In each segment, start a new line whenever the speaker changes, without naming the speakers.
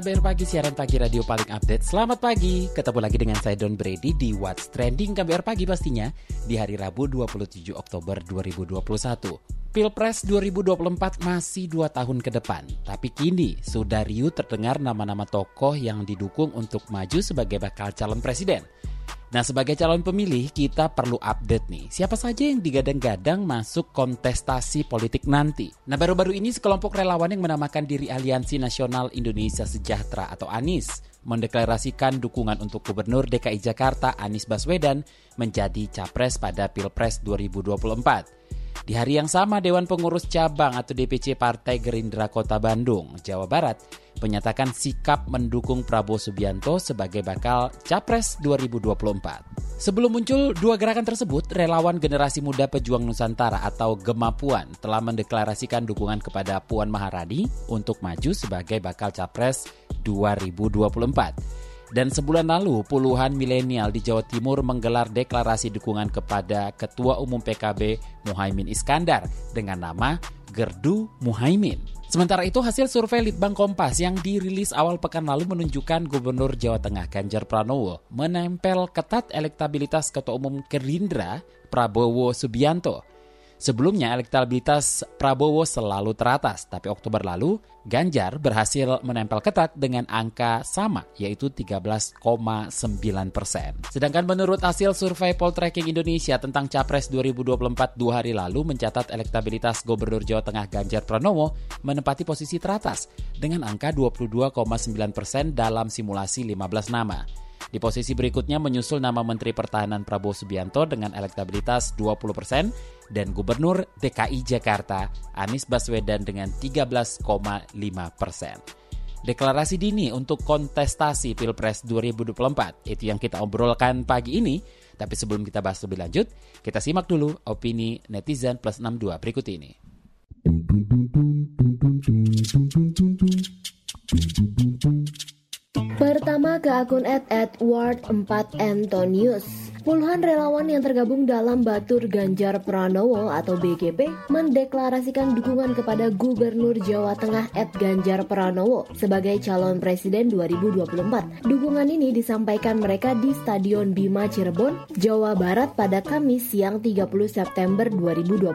KBR Pagi, siaran pagi radio paling update. Selamat pagi, ketemu lagi dengan saya Don Brady di What's Trending KBR Pagi pastinya di hari Rabu 27 Oktober 2021. Pilpres 2024 masih dua tahun ke depan, tapi kini sudah riuh terdengar nama-nama tokoh yang didukung untuk maju sebagai bakal calon presiden. Nah, sebagai calon pemilih, kita perlu update nih. Siapa saja yang digadang-gadang masuk kontestasi politik nanti. Nah, baru-baru ini sekelompok relawan yang menamakan diri Aliansi Nasional Indonesia Sejahtera atau ANIS mendeklarasikan dukungan untuk Gubernur DKI Jakarta Anies Baswedan menjadi capres pada Pilpres 2024. Di hari yang sama, Dewan Pengurus Cabang atau DPC Partai Gerindra Kota Bandung, Jawa Barat, menyatakan sikap mendukung Prabowo Subianto sebagai bakal Capres 2024. Sebelum muncul dua gerakan tersebut, relawan generasi muda pejuang Nusantara atau Gemapuan telah mendeklarasikan dukungan kepada Puan Maharani untuk maju sebagai bakal Capres 2024. Dan sebulan lalu, puluhan milenial di Jawa Timur menggelar deklarasi dukungan kepada Ketua Umum PKB Muhaimin Iskandar dengan nama Gerdu Muhaimin. Sementara itu hasil survei Litbang Kompas yang dirilis awal pekan lalu menunjukkan Gubernur Jawa Tengah Ganjar Pranowo menempel ketat elektabilitas Ketua Umum Gerindra Prabowo Subianto Sebelumnya elektabilitas Prabowo selalu teratas, tapi Oktober lalu Ganjar berhasil menempel ketat dengan angka sama, yaitu 13,9 persen. Sedangkan menurut hasil survei Poltreking Indonesia tentang Capres 2024 dua hari lalu mencatat elektabilitas Gubernur Jawa Tengah Ganjar Pranowo menempati posisi teratas dengan angka 22,9 persen dalam simulasi 15 nama. Di posisi berikutnya menyusul nama Menteri Pertahanan Prabowo Subianto dengan elektabilitas 20 persen dan Gubernur DKI Jakarta Anies Baswedan dengan 13,5 persen. Deklarasi dini untuk kontestasi Pilpres 2024 itu yang kita obrolkan pagi ini. Tapi sebelum kita bahas lebih lanjut, kita simak dulu opini netizen plus 62 berikut ini.
Pertama ke akun at Edward 4 Antonius. Puluhan relawan yang tergabung dalam Batur Ganjar Pranowo atau BGP mendeklarasikan dukungan kepada Gubernur Jawa Tengah Ed Ganjar Pranowo sebagai calon presiden 2024. Dukungan ini disampaikan mereka di Stadion Bima Cirebon, Jawa Barat pada Kamis siang 30 September 2021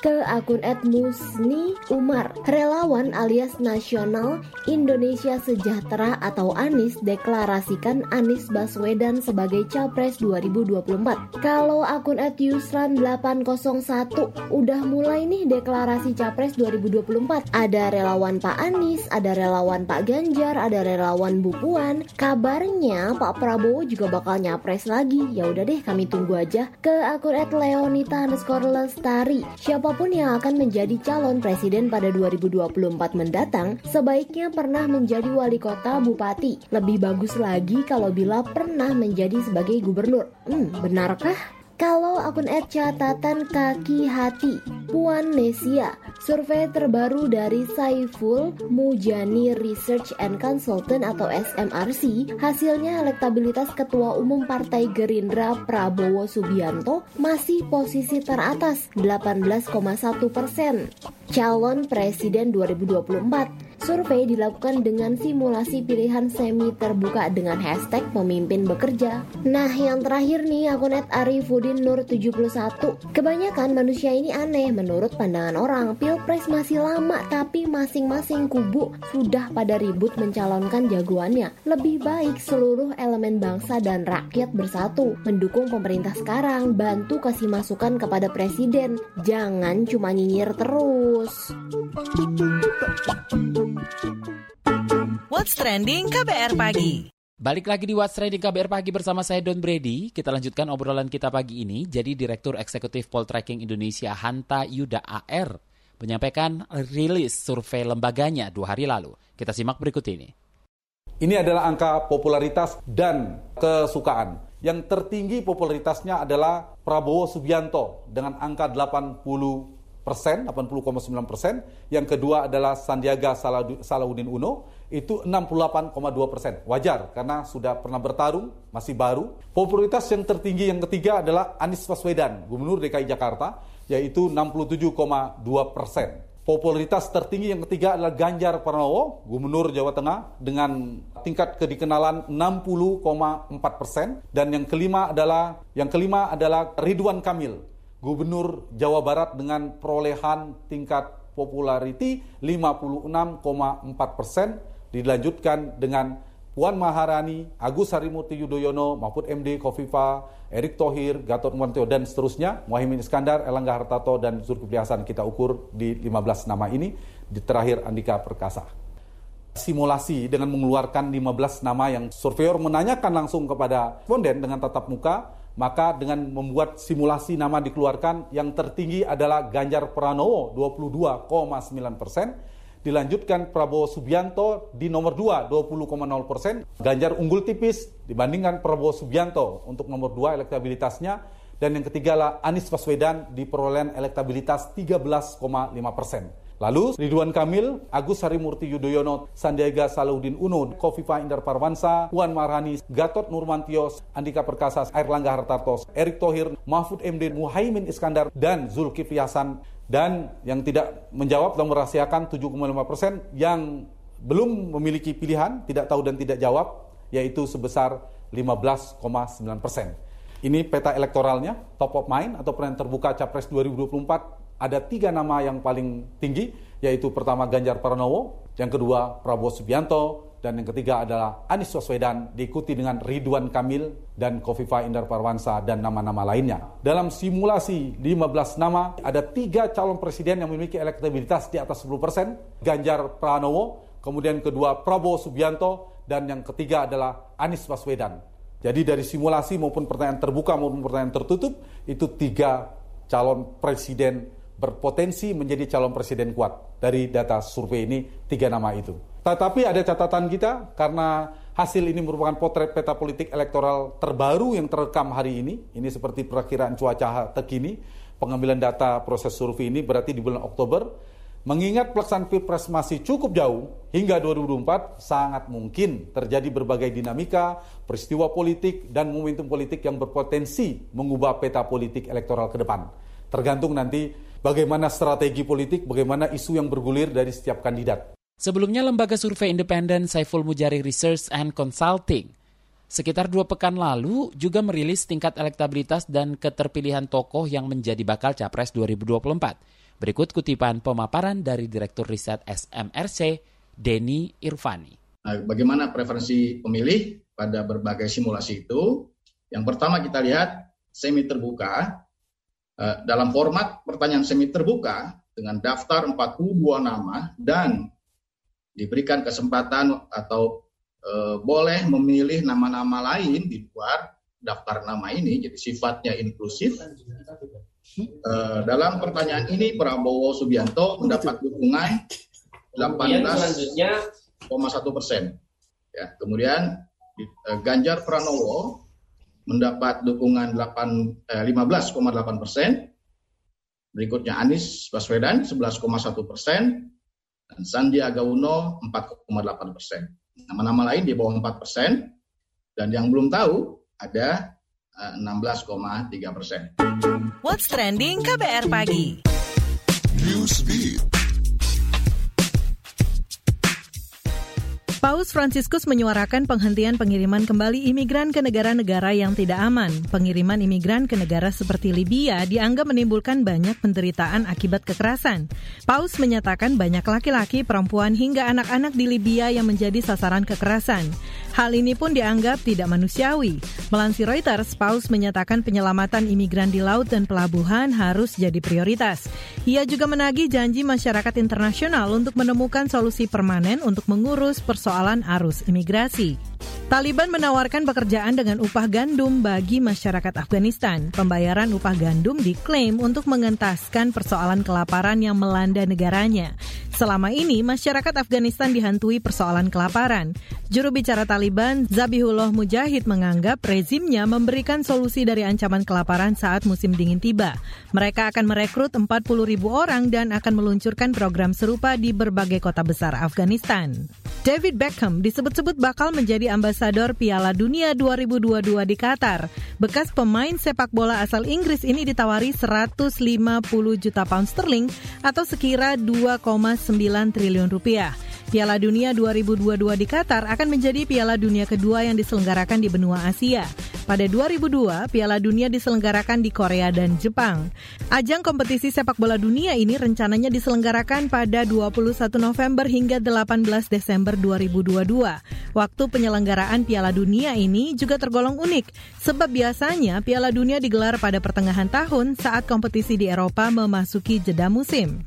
ke akun Ed Musni Umar. Relawan alias Nasional Indonesia Sejahtera atau Anis deklarasikan Anis Baswedan sebagai capres 2024 2024. Kalau akun @yusran801 udah mulai nih deklarasi Capres 2024. Ada relawan Pak Anies, ada relawan Pak Ganjar, ada relawan Bu Puan. Kabarnya Pak Prabowo juga bakal nyapres lagi. Ya udah deh kami tunggu aja ke akun @leonita underscore lestari. Siapa pun yang akan menjadi calon presiden pada 2024 mendatang, sebaiknya pernah menjadi wali kota, bupati. Lebih bagus lagi kalau bila pernah menjadi sebagai gubernur. Hmm, benarkah? Kalau akun ad catatan kaki hati Puan Nesia Survei terbaru dari Saiful Mujani Research and Consultant atau SMRC Hasilnya elektabilitas Ketua Umum Partai Gerindra Prabowo Subianto Masih posisi teratas 18,1 persen Calon Presiden 2024 Survei dilakukan dengan simulasi pilihan semi terbuka dengan hashtag pemimpin bekerja. Nah, yang terakhir nih akun Arifudin Nur 71. Kebanyakan manusia ini aneh menurut pandangan orang. Pilpres masih lama tapi masing-masing kubu sudah pada ribut mencalonkan jagoannya. Lebih baik seluruh elemen bangsa dan rakyat bersatu mendukung pemerintah sekarang, bantu kasih masukan kepada presiden. Jangan cuma nyinyir terus.
What's Trending KBR Pagi.
Balik lagi di What's Trending KBR Pagi bersama saya Don Brady. Kita lanjutkan obrolan kita pagi ini. Jadi Direktur Eksekutif Poltreking Indonesia Hanta Yuda AR menyampaikan rilis survei lembaganya dua hari lalu. Kita simak berikut ini.
Ini adalah angka popularitas dan kesukaan. Yang tertinggi popularitasnya adalah Prabowo Subianto dengan angka 80 persen, 80,9 persen. Yang kedua adalah Sandiaga Salahuddin Uno, itu 68,2 persen. Wajar, karena sudah pernah bertarung, masih baru. Popularitas yang tertinggi yang ketiga adalah Anies Baswedan, Gubernur DKI Jakarta, yaitu 67,2 persen. Popularitas tertinggi yang ketiga adalah Ganjar Pranowo, Gubernur Jawa Tengah, dengan tingkat kedikenalan 60,4 persen. Dan yang kelima adalah yang kelima adalah Ridwan Kamil, Gubernur Jawa Barat dengan perolehan tingkat popularity 56,4 persen. Dilanjutkan dengan Puan Maharani, Agus Harimurti Yudhoyono, Mahfud MD, Kofifa, Erick Thohir, Gatot Nurmantio, dan seterusnya, Muhaimin Iskandar, Elangga Hartarto, dan Zulkifli Hasan kita ukur di 15 nama ini, di terakhir Andika Perkasa. Simulasi dengan mengeluarkan 15 nama yang surveyor menanyakan langsung kepada responden dengan tatap muka, maka dengan membuat simulasi nama dikeluarkan, yang tertinggi adalah Ganjar Pranowo 22,9 persen, dilanjutkan Prabowo Subianto di nomor 2 20,0 persen. Ganjar unggul tipis dibandingkan Prabowo Subianto untuk nomor 2 elektabilitasnya. Dan yang ketiga lah Anies Baswedan di perolehan elektabilitas 13,5 persen. Lalu Ridwan Kamil, Agus Harimurti Yudhoyono, Sandiaga Salahuddin Uno, Kofifa Indar Parwansa, Puan Marani, Gatot Nurmantio, Andika Perkasa, Airlangga Hartarto, Erick Thohir, Mahfud MD, Muhaimin Iskandar, dan Zulkifli Hasan dan yang tidak menjawab dan merahasiakan 7,5 persen yang belum memiliki pilihan, tidak tahu dan tidak jawab, yaitu sebesar 15,9 persen. Ini peta elektoralnya, top of mind atau peran terbuka Capres 2024 ada tiga nama yang paling tinggi, yaitu pertama Ganjar Pranowo, yang kedua Prabowo Subianto, dan yang ketiga adalah Anies Baswedan diikuti dengan Ridwan Kamil dan Kofifa Indar Parwansa dan nama-nama lainnya. Dalam simulasi 15 nama ada tiga calon presiden yang memiliki elektabilitas di atas 10 persen, Ganjar Pranowo, kemudian kedua Prabowo Subianto, dan yang ketiga adalah Anies Baswedan. Jadi dari simulasi maupun pertanyaan terbuka maupun pertanyaan tertutup itu tiga calon presiden berpotensi menjadi calon presiden kuat dari data survei ini tiga nama itu. Tetapi ada catatan kita karena hasil ini merupakan potret peta politik elektoral terbaru yang terekam hari ini. Ini seperti perakiraan cuaca terkini. Pengambilan data proses survei ini berarti di bulan Oktober. Mengingat pelaksanaan Pilpres masih cukup jauh, hingga 2024 sangat mungkin terjadi berbagai dinamika, peristiwa politik, dan momentum politik yang berpotensi mengubah peta politik elektoral ke depan. Tergantung nanti bagaimana strategi politik, bagaimana isu yang bergulir dari setiap kandidat.
Sebelumnya lembaga survei independen Saiful Mujari Research and Consulting sekitar dua pekan lalu juga merilis tingkat elektabilitas dan keterpilihan tokoh yang menjadi bakal capres 2024. Berikut kutipan pemaparan dari Direktur Riset SMRC, Denny Irvani.
Nah, bagaimana preferensi pemilih pada berbagai simulasi itu? Yang pertama kita lihat semi terbuka. Eh, dalam format pertanyaan semi terbuka dengan daftar 42 nama dan diberikan kesempatan atau e, boleh memilih nama-nama lain di luar daftar nama ini, jadi sifatnya inklusif. E, dalam pertanyaan ini Prabowo Subianto mendapat dukungan 18,1 persen. Ya, kemudian e, Ganjar Pranowo mendapat dukungan 8, eh, 15,8 persen. Berikutnya Anies Baswedan 11,1 persen dan Sandiaga Uno 4,8 persen. Nama-nama lain di bawah 4 persen, dan yang belum tahu ada 16,3 eh, persen.
What's trending KBR pagi? Newsbeat. Paus Fransiskus menyuarakan penghentian pengiriman kembali imigran ke negara-negara yang tidak aman. Pengiriman imigran ke negara seperti Libya dianggap menimbulkan banyak penderitaan akibat kekerasan. Paus menyatakan banyak laki-laki, perempuan hingga anak-anak di Libya yang menjadi sasaran kekerasan. Hal ini pun dianggap tidak manusiawi. Melansir Reuters, Paus menyatakan penyelamatan imigran di laut dan pelabuhan harus jadi prioritas. Ia juga menagih janji masyarakat internasional untuk menemukan solusi permanen untuk mengurus persoalan arus imigrasi. Taliban menawarkan pekerjaan dengan upah gandum bagi masyarakat Afghanistan. Pembayaran upah gandum diklaim untuk mengentaskan persoalan kelaparan yang melanda negaranya. Selama ini, masyarakat Afghanistan dihantui persoalan kelaparan. Juru bicara Taliban, Zabihullah Mujahid menganggap rezimnya memberikan solusi dari ancaman kelaparan saat musim dingin tiba. Mereka akan merekrut 40 ribu orang dan akan meluncurkan program serupa di berbagai kota besar Afghanistan. David Beckham disebut-sebut bakal menjadi ambasador Piala Dunia 2022 di Qatar. Bekas pemain sepak bola asal Inggris ini ditawari 150 juta pound sterling atau sekira 2,9 triliun rupiah. Piala Dunia 2022 di Qatar akan menjadi Piala Dunia kedua yang diselenggarakan di benua Asia. Pada 2002, Piala Dunia diselenggarakan di Korea dan Jepang. Ajang kompetisi sepak bola dunia ini rencananya diselenggarakan pada 21 November hingga 18 Desember 2022. Waktu penyelenggaraan Piala Dunia ini juga tergolong unik, sebab biasanya Piala Dunia digelar pada pertengahan tahun saat kompetisi di Eropa memasuki jeda musim.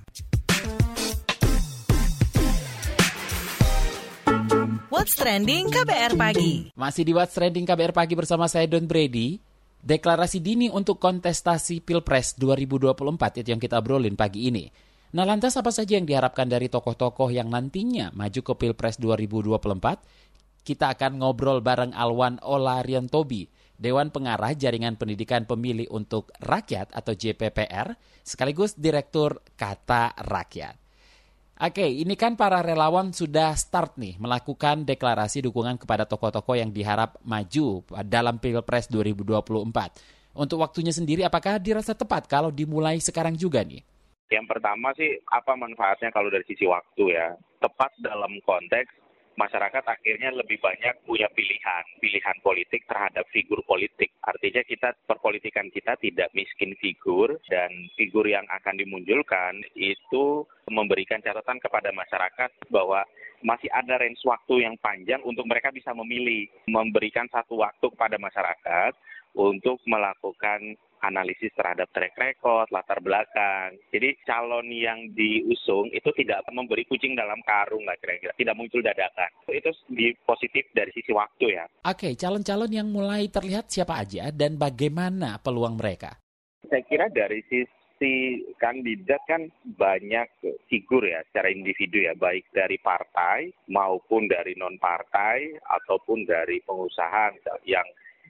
What's Trending KBR Pagi.
Masih di What's Trending KBR Pagi bersama saya Don Brady. Deklarasi dini untuk kontestasi Pilpres 2024 itu yang kita obrolin pagi ini. Nah lantas apa saja yang diharapkan dari tokoh-tokoh yang nantinya maju ke Pilpres 2024? Kita akan ngobrol bareng Alwan Olarian Tobi, Dewan Pengarah Jaringan Pendidikan Pemilih untuk Rakyat atau JPPR, sekaligus Direktur Kata Rakyat. Oke, ini kan para relawan sudah start nih melakukan deklarasi dukungan kepada tokoh-tokoh yang diharap maju dalam Pilpres 2024. Untuk waktunya sendiri, apakah dirasa tepat kalau dimulai sekarang juga nih?
Yang pertama sih, apa manfaatnya kalau dari sisi waktu ya? Tepat dalam konteks masyarakat akhirnya lebih banyak punya pilihan, pilihan politik terhadap figur politik. Artinya kita perpolitikan kita tidak miskin figur dan figur yang akan dimunculkan itu memberikan catatan kepada masyarakat bahwa masih ada range waktu yang panjang untuk mereka bisa memilih, memberikan satu waktu kepada masyarakat untuk melakukan analisis terhadap track record, latar belakang. Jadi calon yang diusung itu tidak memberi kucing dalam karung lah kira-kira, tidak muncul dadakan. Itu di positif dari sisi waktu ya.
Oke, calon-calon yang mulai terlihat siapa aja dan bagaimana peluang mereka?
Saya kira dari sisi kandidat kan banyak figur ya secara individu ya baik dari partai maupun dari non partai ataupun dari pengusaha yang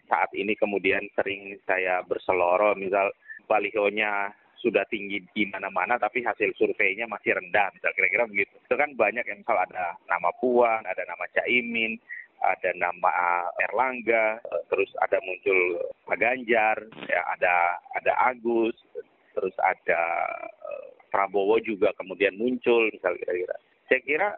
saat ini kemudian sering saya berseloro, misal balihonya sudah tinggi di mana-mana tapi hasil surveinya masih rendah, misal kira-kira begitu. Itu kan banyak yang misal ada nama Puan, ada nama Caimin, ada nama Erlangga, terus ada muncul Pak Ganjar, ya ada ada Agus, terus ada eh, Prabowo juga kemudian muncul, misal kira-kira. Saya kira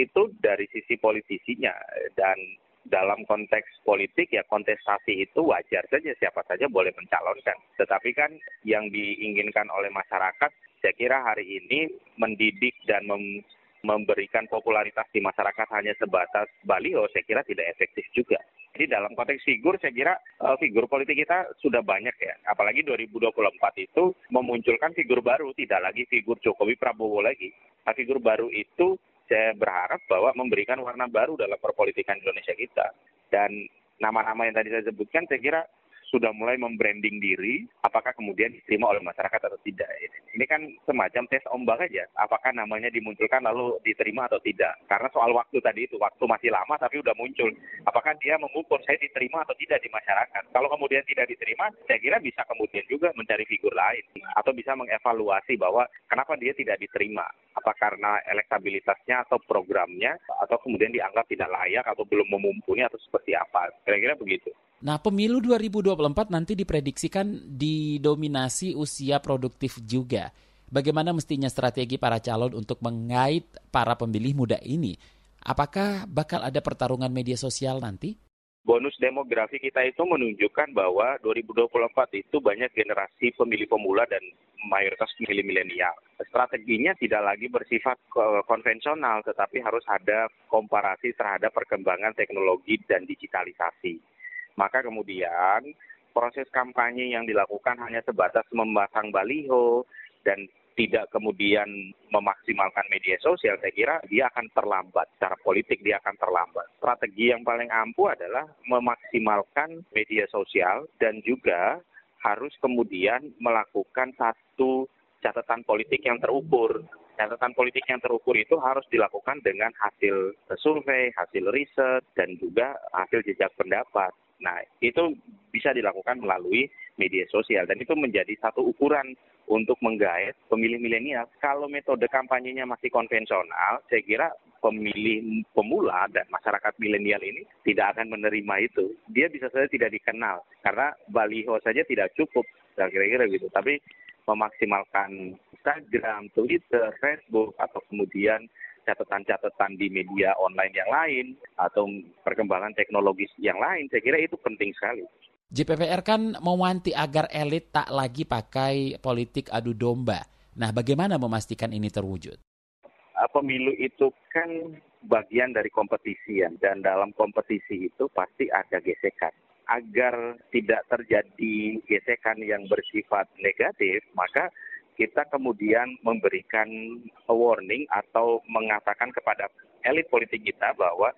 itu dari sisi politisinya dan dalam konteks politik ya kontestasi itu wajar saja siapa saja boleh mencalonkan. Tetapi kan yang diinginkan oleh masyarakat saya kira hari ini mendidik dan mem memberikan popularitas di masyarakat hanya sebatas baliho saya kira tidak efektif juga. Jadi dalam konteks figur saya kira uh, figur politik kita sudah banyak ya. Apalagi 2024 itu memunculkan figur baru, tidak lagi figur Jokowi Prabowo lagi. Nah, figur baru itu saya berharap bahwa memberikan warna baru dalam perpolitikan Indonesia kita. Dan nama-nama yang tadi saya sebutkan saya kira sudah mulai membranding diri, apakah kemudian diterima oleh masyarakat atau tidak. Ini kan semacam tes ombak aja, apakah namanya dimunculkan lalu diterima atau tidak. Karena soal waktu tadi itu, waktu masih lama tapi udah muncul. Apakah dia mengukur saya diterima atau tidak di masyarakat. Kalau kemudian tidak diterima, saya kira bisa kemudian juga mencari figur lain. Atau bisa mengevaluasi bahwa kenapa dia tidak diterima. Apa karena elektabilitasnya atau programnya, atau kemudian dianggap tidak layak atau belum memumpuni atau seperti apa. Kira-kira begitu.
Nah, pemilu 2024 nanti diprediksikan didominasi usia produktif juga. Bagaimana mestinya strategi para calon untuk mengait para pemilih muda ini? Apakah bakal ada pertarungan media sosial nanti?
Bonus demografi kita itu menunjukkan bahwa 2024 itu banyak generasi pemilih pemula dan mayoritas pemilih milenial. Strateginya tidak lagi bersifat konvensional, tetapi harus ada komparasi terhadap perkembangan teknologi dan digitalisasi maka kemudian proses kampanye yang dilakukan hanya sebatas memasang baliho dan tidak kemudian memaksimalkan media sosial, saya kira dia akan terlambat. Secara politik dia akan terlambat. Strategi yang paling ampuh adalah memaksimalkan media sosial dan juga harus kemudian melakukan satu catatan politik yang terukur. Catatan politik yang terukur itu harus dilakukan dengan hasil survei, hasil riset, dan juga hasil jejak pendapat. Nah, itu bisa dilakukan melalui media sosial dan itu menjadi satu ukuran untuk menggait pemilih milenial. Kalau metode kampanyenya masih konvensional, saya kira pemilih pemula dan masyarakat milenial ini tidak akan menerima itu. Dia bisa saja tidak dikenal karena baliho saja tidak cukup, kira-kira gitu. Tapi memaksimalkan Instagram, Twitter, Facebook, atau kemudian catatan-catatan di media online yang lain atau perkembangan teknologis yang lain, saya kira itu penting sekali.
JPPR kan mewanti agar elit tak lagi pakai politik adu domba. Nah, bagaimana memastikan ini terwujud?
Ah, pemilu itu kan bagian dari kompetisi ya, dan dalam kompetisi itu pasti ada gesekan. Agar tidak terjadi gesekan yang bersifat negatif, maka kita kemudian memberikan warning atau mengatakan kepada elit politik kita bahwa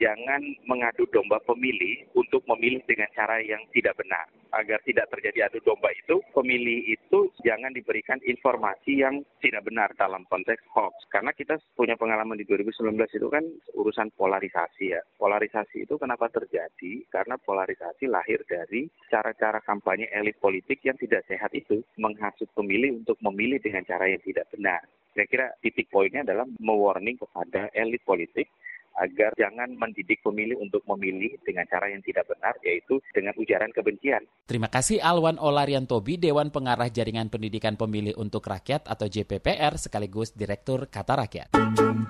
jangan mengadu domba pemilih untuk memilih dengan cara yang tidak benar. Agar tidak terjadi adu domba itu, pemilih itu jangan diberikan informasi yang tidak benar dalam konteks hoax. Karena kita punya pengalaman di 2019 itu kan urusan polarisasi ya. Polarisasi itu kenapa terjadi? Karena polarisasi lahir dari cara-cara kampanye elit politik yang tidak sehat itu. Menghasut pemilih untuk memilih dengan cara yang tidak benar. Saya kira titik poinnya adalah mewarning kepada elit politik agar jangan mendidik pemilih untuk memilih dengan cara yang tidak benar, yaitu dengan ujaran kebencian.
Terima kasih Alwan Olariantobi, Dewan Pengarah Jaringan Pendidikan Pemilih untuk Rakyat atau JPPR sekaligus Direktur Kata Rakyat.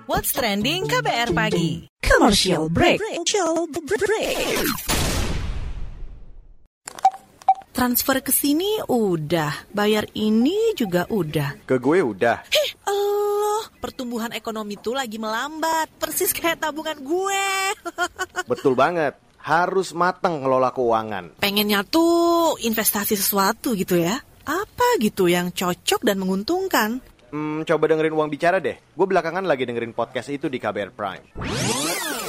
What's Trending KBR Pagi Commercial Break, Commercial break. Transfer ke sini udah, bayar ini juga udah.
Ke gue udah.
Hih, Allah, pertumbuhan ekonomi tuh lagi melambat, persis kayak tabungan gue.
Betul banget. Harus matang ngelola keuangan.
Pengennya tuh investasi sesuatu gitu ya. Apa gitu yang cocok dan menguntungkan?
Hmm, coba dengerin uang bicara deh. Gue belakangan lagi dengerin podcast itu di KBR Prime.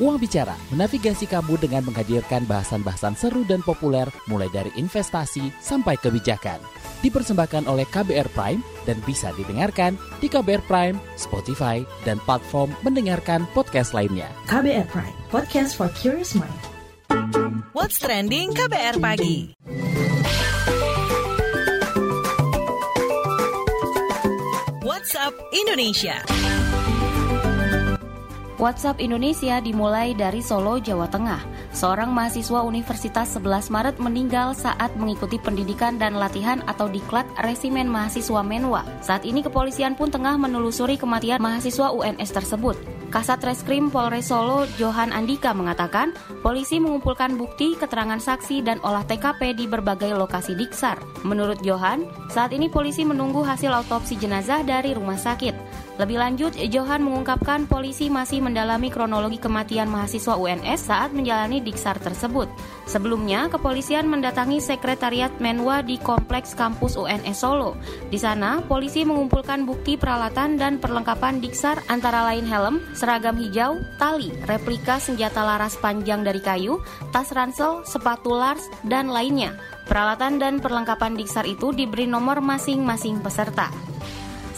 Uang Bicara menavigasi kamu dengan menghadirkan bahasan-bahasan seru dan populer mulai dari investasi sampai kebijakan. Dipersembahkan oleh KBR Prime dan bisa didengarkan di KBR Prime, Spotify, dan platform mendengarkan podcast lainnya.
KBR Prime, podcast for curious mind. What's Trending KBR Pagi WhatsApp Indonesia
WhatsApp Indonesia dimulai dari Solo, Jawa Tengah. Seorang mahasiswa Universitas 11 Maret meninggal saat mengikuti pendidikan dan latihan atau diklat resimen mahasiswa Menwa. Saat ini kepolisian pun tengah menelusuri kematian mahasiswa UNS tersebut. Kasat Reskrim Polres Solo, Johan Andika mengatakan, polisi mengumpulkan bukti, keterangan saksi, dan olah TKP di berbagai lokasi diksar. Menurut Johan, saat ini polisi menunggu hasil autopsi jenazah dari rumah sakit. Lebih lanjut, Johan mengungkapkan polisi masih mendalami kronologi kematian mahasiswa UNS saat menjalani diksar tersebut. Sebelumnya, kepolisian mendatangi sekretariat Menwa di kompleks kampus UNS Solo. Di sana, polisi mengumpulkan bukti peralatan dan perlengkapan diksar antara lain helm, seragam hijau, tali, replika senjata laras panjang dari kayu, tas ransel, sepatu lars, dan lainnya. Peralatan dan perlengkapan diksar itu diberi nomor masing-masing peserta.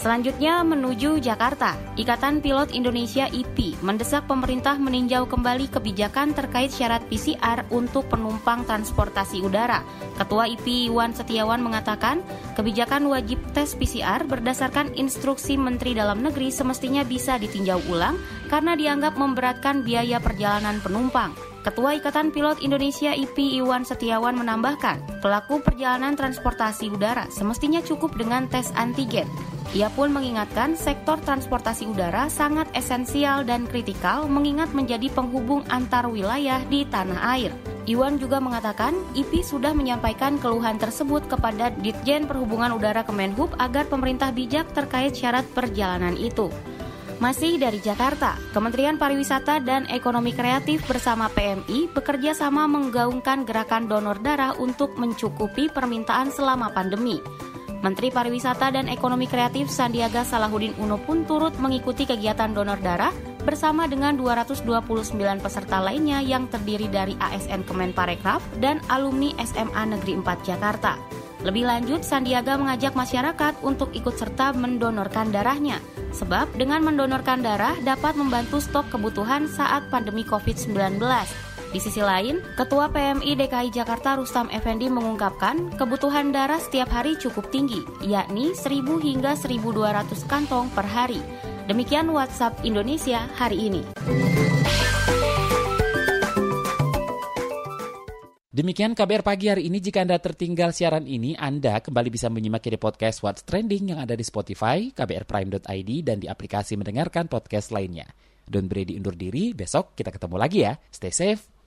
Selanjutnya menuju Jakarta. Ikatan Pilot Indonesia IP mendesak pemerintah meninjau kembali kebijakan terkait syarat PCR untuk penumpang transportasi udara. Ketua IP Iwan Setiawan mengatakan, kebijakan wajib tes PCR berdasarkan instruksi Menteri Dalam Negeri semestinya bisa ditinjau ulang karena dianggap memberatkan biaya perjalanan penumpang. Ketua Ikatan Pilot Indonesia IP Iwan Setiawan menambahkan, pelaku perjalanan transportasi udara semestinya cukup dengan tes antigen. Ia pun mengingatkan sektor transportasi udara sangat esensial dan kritikal mengingat menjadi penghubung antar wilayah di tanah air. Iwan juga mengatakan IPI sudah menyampaikan keluhan tersebut kepada Ditjen Perhubungan Udara Kemenhub agar pemerintah bijak terkait syarat perjalanan itu. Masih dari Jakarta, Kementerian Pariwisata dan Ekonomi Kreatif bersama PMI bekerja sama menggaungkan gerakan donor darah untuk mencukupi permintaan selama pandemi. Menteri Pariwisata dan Ekonomi Kreatif Sandiaga Salahuddin Uno pun turut mengikuti kegiatan donor darah bersama dengan 229 peserta lainnya yang terdiri dari ASN Kemenparekraf dan alumni SMA Negeri 4 Jakarta. Lebih lanjut, Sandiaga mengajak masyarakat untuk ikut serta mendonorkan darahnya, sebab dengan mendonorkan darah dapat membantu stok kebutuhan saat pandemi COVID-19. Di sisi lain, Ketua PMI DKI Jakarta Rustam Effendi mengungkapkan kebutuhan darah setiap hari cukup tinggi, yakni 1000 hingga 1200 kantong per hari. Demikian WhatsApp Indonesia hari ini.
Demikian KBR pagi hari ini. Jika Anda tertinggal siaran ini, Anda kembali bisa menyimak di podcast What's Trending yang ada di Spotify, kbrprime.id, dan di aplikasi mendengarkan podcast lainnya. Don Brady undur diri, besok kita ketemu lagi ya. Stay safe,